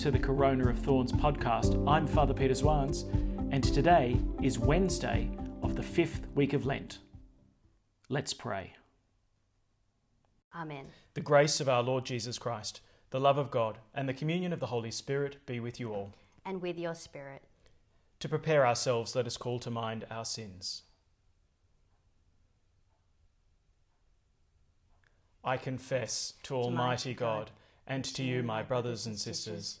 to the Corona of Thorns podcast. I'm Father Peter Zwans, and today is Wednesday of the fifth week of Lent. Let's pray. Amen. The grace of our Lord Jesus Christ, the love of God, and the communion of the Holy Spirit be with you all. And with your spirit. To prepare ourselves, let us call to mind our sins. I confess to Almighty God and to you, my brothers and sisters,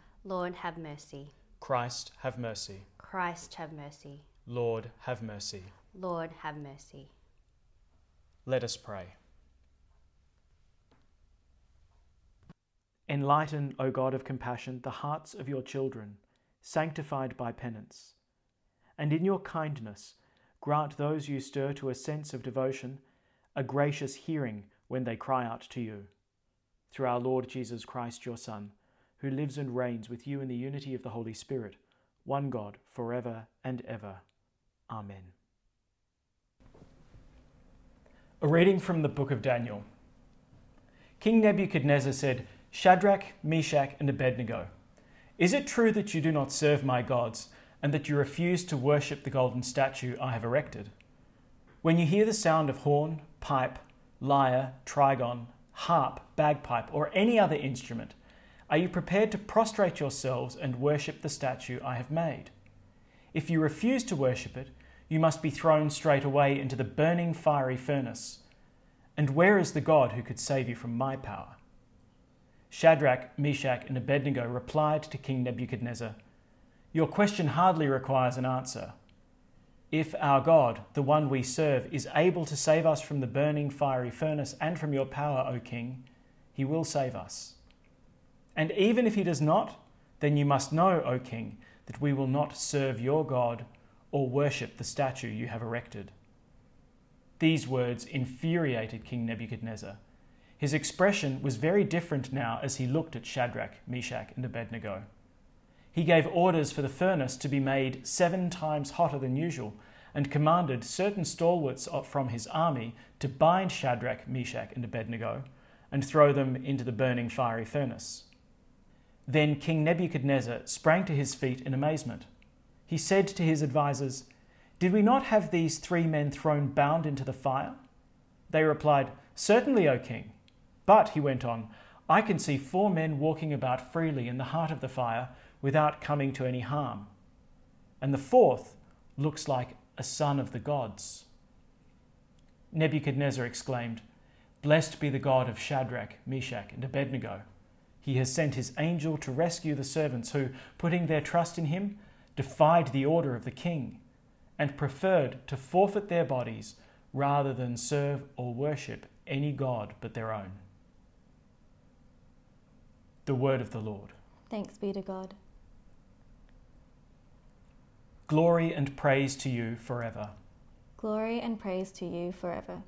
Lord, have mercy. Christ, have mercy. Christ, have mercy. Lord, have mercy. Lord, have mercy. Let us pray. Enlighten, O God of compassion, the hearts of your children, sanctified by penance. And in your kindness, grant those you stir to a sense of devotion a gracious hearing when they cry out to you. Through our Lord Jesus Christ, your Son, who lives and reigns with you in the unity of the Holy Spirit, one God, forever and ever. Amen. A reading from the book of Daniel. King Nebuchadnezzar said, Shadrach, Meshach, and Abednego, is it true that you do not serve my gods, and that you refuse to worship the golden statue I have erected? When you hear the sound of horn, pipe, lyre, trigon, harp, bagpipe, or any other instrument, are you prepared to prostrate yourselves and worship the statue I have made? If you refuse to worship it, you must be thrown straight away into the burning fiery furnace. And where is the God who could save you from my power? Shadrach, Meshach, and Abednego replied to King Nebuchadnezzar, Your question hardly requires an answer. If our God, the one we serve, is able to save us from the burning fiery furnace and from your power, O king, he will save us. And even if he does not, then you must know, O king, that we will not serve your God or worship the statue you have erected. These words infuriated King Nebuchadnezzar. His expression was very different now as he looked at Shadrach, Meshach, and Abednego. He gave orders for the furnace to be made seven times hotter than usual, and commanded certain stalwarts from his army to bind Shadrach, Meshach, and Abednego and throw them into the burning fiery furnace. Then King Nebuchadnezzar sprang to his feet in amazement. He said to his advisers, Did we not have these three men thrown bound into the fire? They replied, Certainly, O king. But, he went on, I can see four men walking about freely in the heart of the fire without coming to any harm. And the fourth looks like a son of the gods. Nebuchadnezzar exclaimed, Blessed be the God of Shadrach, Meshach, and Abednego. He has sent his angel to rescue the servants who, putting their trust in him, defied the order of the king and preferred to forfeit their bodies rather than serve or worship any god but their own. The word of the Lord. Thanks be to God. Glory and praise to you forever. Glory and praise to you forever.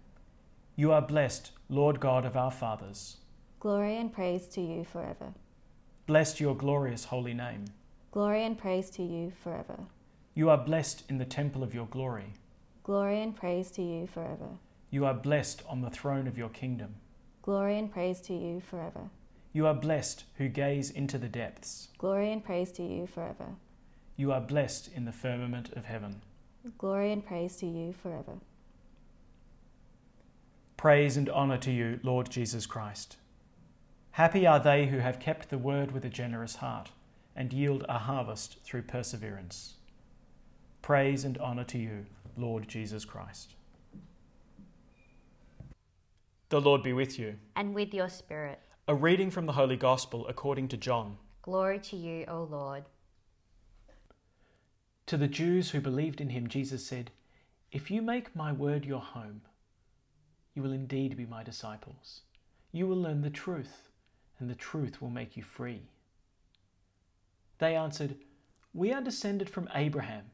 You are blessed, Lord God of our fathers. Glory and praise to you forever. Blessed your glorious holy name. Glory and praise to you forever. You are blessed in the temple of your glory. Glory and praise to you forever. You are blessed on the throne of your kingdom. Glory and praise to you forever. You are blessed who gaze into the depths. Glory and praise to you forever. You are blessed in the firmament of heaven. Glory and praise to you forever. Praise and honour to you, Lord Jesus Christ. Happy are they who have kept the word with a generous heart and yield a harvest through perseverance. Praise and honour to you, Lord Jesus Christ. The Lord be with you. And with your spirit. A reading from the Holy Gospel according to John. Glory to you, O Lord. To the Jews who believed in him, Jesus said, If you make my word your home, you will indeed be my disciples. You will learn the truth, and the truth will make you free. They answered, We are descended from Abraham,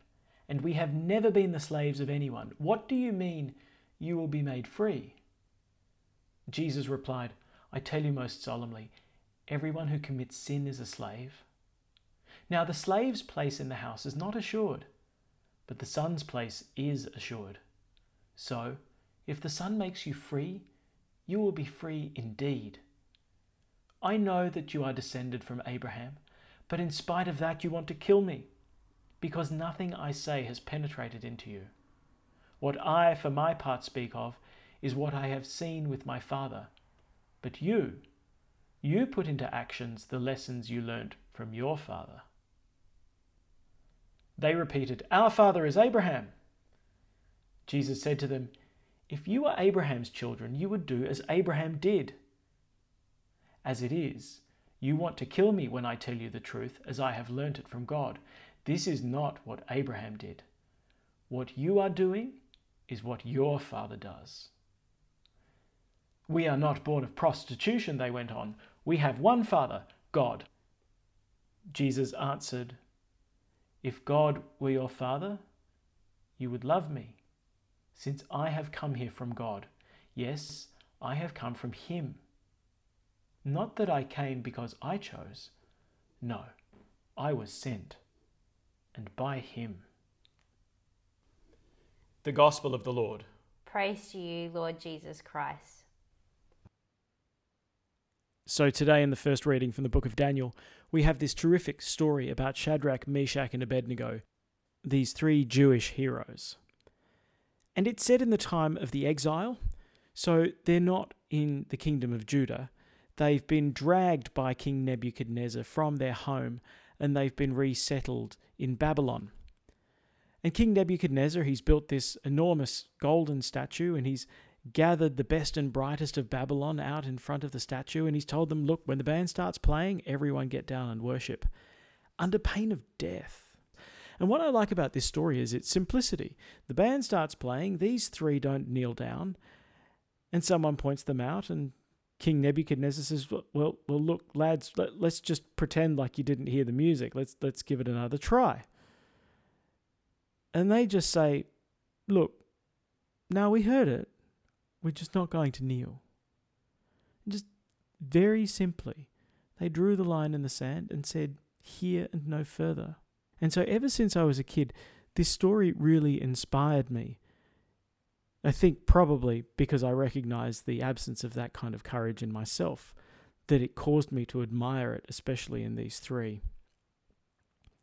and we have never been the slaves of anyone. What do you mean, you will be made free? Jesus replied, I tell you most solemnly, everyone who commits sin is a slave. Now the slave's place in the house is not assured, but the son's place is assured. So, if the son makes you free, you will be free indeed. I know that you are descended from Abraham, but in spite of that you want to kill me, because nothing I say has penetrated into you. What I, for my part, speak of is what I have seen with my father. But you, you put into actions the lessons you learnt from your father. They repeated, Our father is Abraham. Jesus said to them, If you were Abraham's children, you would do as Abraham did. As it is, you want to kill me when I tell you the truth, as I have learnt it from God. This is not what Abraham did. What you are doing is what your father does. We are not born of prostitution, they went on. We have one Father, God. Jesus answered, If God were your Father, you would love me, since I have come here from God. Yes, I have come from Him. Not that I came because I chose. No, I was sent, and by Him. The Gospel of the Lord. Praise to you, Lord Jesus Christ. So, today in the first reading from the book of Daniel, we have this terrific story about Shadrach, Meshach, and Abednego, these three Jewish heroes. And it's set in the time of the exile, so they're not in the kingdom of Judah. They've been dragged by King Nebuchadnezzar from their home and they've been resettled in Babylon. And King Nebuchadnezzar, he's built this enormous golden statue and he's gathered the best and brightest of Babylon out in front of the statue, and he's told them, Look, when the band starts playing, everyone get down and worship, under pain of death. And what I like about this story is its simplicity. The band starts playing, these three don't kneel down, and someone points them out, and King Nebuchadnezzar says, "Well, well, look, lads, let, us just pretend like you didn't hear the music. Let's let's give it another try." And they just say, "Look, now we heard it. We're just not going to kneel. And just very simply, they drew the line in the sand and said, Here and no further. And so, ever since I was a kid, this story really inspired me. I think probably because I recognized the absence of that kind of courage in myself, that it caused me to admire it, especially in these three.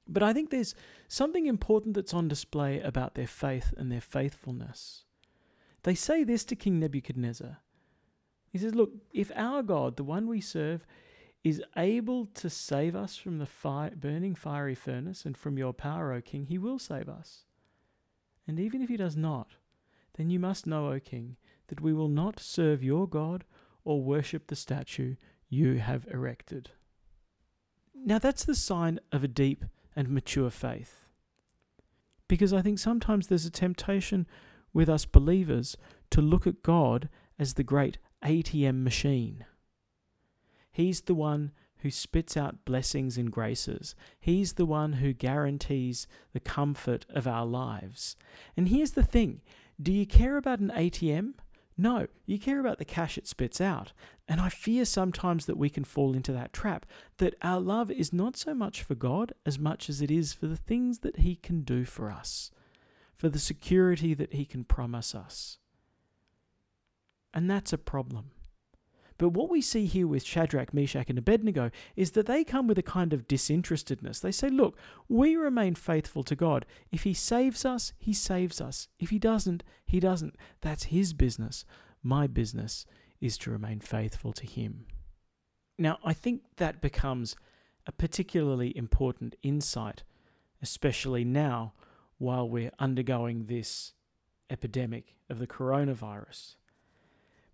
But I think there's something important that's on display about their faith and their faithfulness. They say this to King Nebuchadnezzar. He says, Look, if our God, the one we serve, is able to save us from the fire, burning fiery furnace and from your power, O king, he will save us. And even if he does not, then you must know, O king, that we will not serve your God or worship the statue you have erected. Now, that's the sign of a deep and mature faith. Because I think sometimes there's a temptation with us believers to look at God as the great ATM machine. He's the one who spits out blessings and graces. He's the one who guarantees the comfort of our lives. And here's the thing do you care about an ATM? No, you care about the cash it spits out. And I fear sometimes that we can fall into that trap that our love is not so much for God as much as it is for the things that He can do for us for the security that He can promise us. And that's a problem. But what we see here with Shadrach, Meshach, and Abednego is that they come with a kind of disinterestedness. They say, Look, we remain faithful to God. If He saves us, He saves us. If He doesn't, He doesn't. That's His business. My business is to remain faithful to Him. Now, I think that becomes a particularly important insight, especially now while we're undergoing this epidemic of the coronavirus.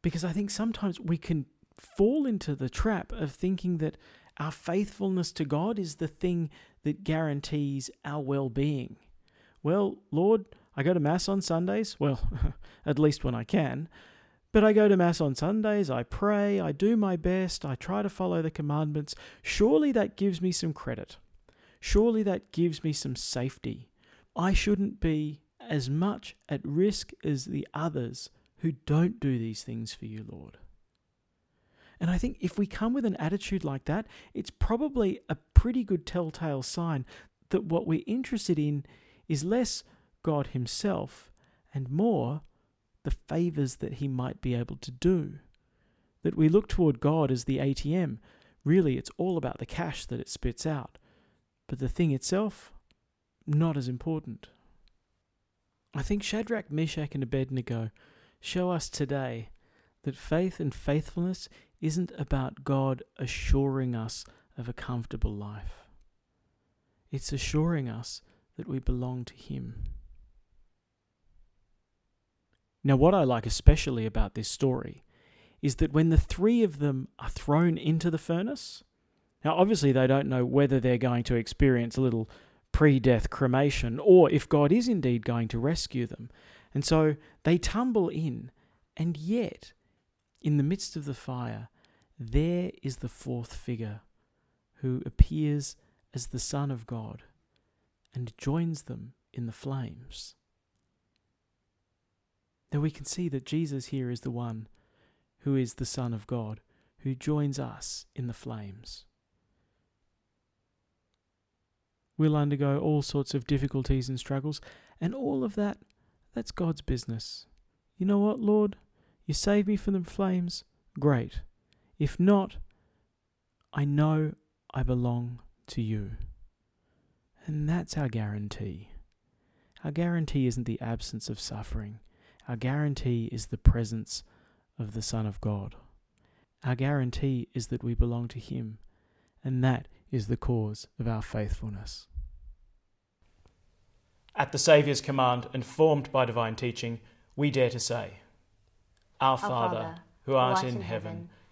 Because I think sometimes we can fall into the trap of thinking that our faithfulness to God is the thing that guarantees our well being. Well, Lord, I go to Mass on Sundays, well, at least when I can, but I go to Mass on Sundays, I pray, I do my best, I try to follow the commandments. Surely that gives me some credit. surely that gives me some safety. I shouldn't be as much at risk as the others who don't do these things for you, Lord. And I think if we come with an attitude like that, it's probably a pretty good telltale sign that what we're interested in is less God Himself and more the favors that He might be able to do. That we look toward God as the ATM. Really, it's all about the cash that it spits out. But the thing itself, not as important. I think Shadrach, Meshach, and Abednego show us today that faith and faithfulness isn't about God assuring us of a comfortable life. It's assuring us that we belong to Him. Now, what I like especially about this story is that when the three of them are thrown into the furnace, now obviously they don't know whether they're going to experience a little pre death cremation or if God is indeed going to rescue them. And so they tumble in, and yet, in the midst of the fire, there is the fourth figure who appears as the Son of God and joins them in the flames. Now we can see that Jesus here is the one who is the Son of God, who joins us in the flames. We'll undergo all sorts of difficulties and struggles, and all of that, that's God's business. You know what, Lord? You save me from the flames? Great. If not, I know I belong to you. And that's our guarantee. Our guarantee isn't the absence of suffering. Our guarantee is the presence of the Son of God. Our guarantee is that we belong to Him, and that is the cause of our faithfulness. At the Saviour's command and formed by divine teaching, we dare to say, Our, Father, who art in heaven,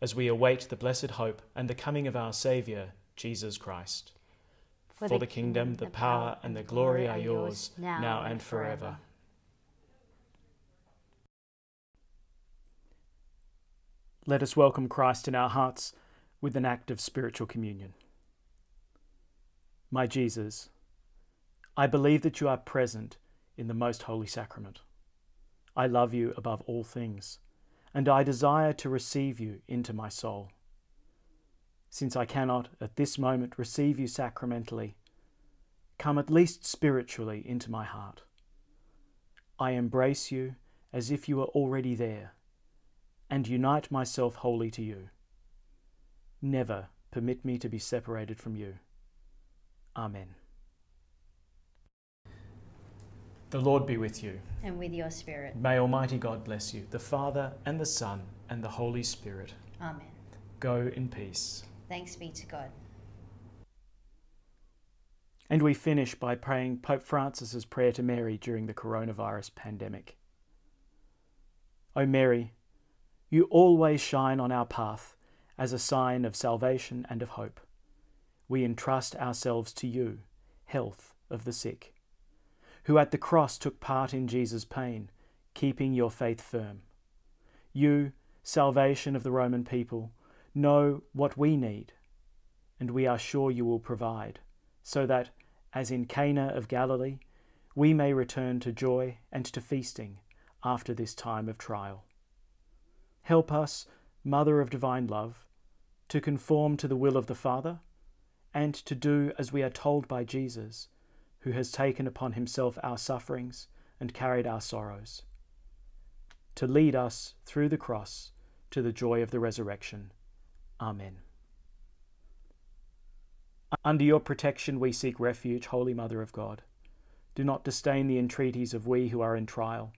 as we await the blessed hope and the coming of our Saviour, Jesus Christ. For, For the, the kingdom, the power, and the glory are yours, now, now and forever. Let us welcome Christ in our hearts with an act of spiritual communion. My Jesus, I believe that you are present in the most holy sacrament. I love you above all things, and I desire to receive you into my soul. Since I cannot at this moment receive you sacramentally, come at least spiritually into my heart. I embrace you as if you were already there, and unite myself wholly to you. Never permit me to be separated from you. Amen. The Lord be with you. And with your spirit. May Almighty God bless you, the Father, and the Son, and the Holy Spirit. Amen. Go in peace. Thanks be to God. And we finish by praying Pope Francis's prayer to Mary during the coronavirus pandemic. O Mary, you always shine on our path as a sign of salvation and of hope. We entrust ourselves to you, health of the sick who at the cross took part in Jesus' pain, keeping your faith firm. You, salvation of the Roman people, know what we need, and we are sure you will provide, so that, as in Cana of Galilee, we may return to joy and to feasting after this time of trial. Help us, Mother of Divine Love, to conform to the will of the Father, and to do as we are told by Jesus who has taken upon himself our sufferings and carried our sorrows, to lead us through the cross to the joy of the resurrection. Amen. Under your protection we seek refuge, Holy Mother of God. Do not disdain the entreaties of we who are in trial,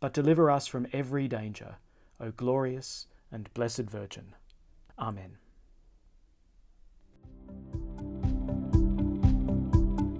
but deliver us from every danger, O glorious and blessed Virgin. Amen.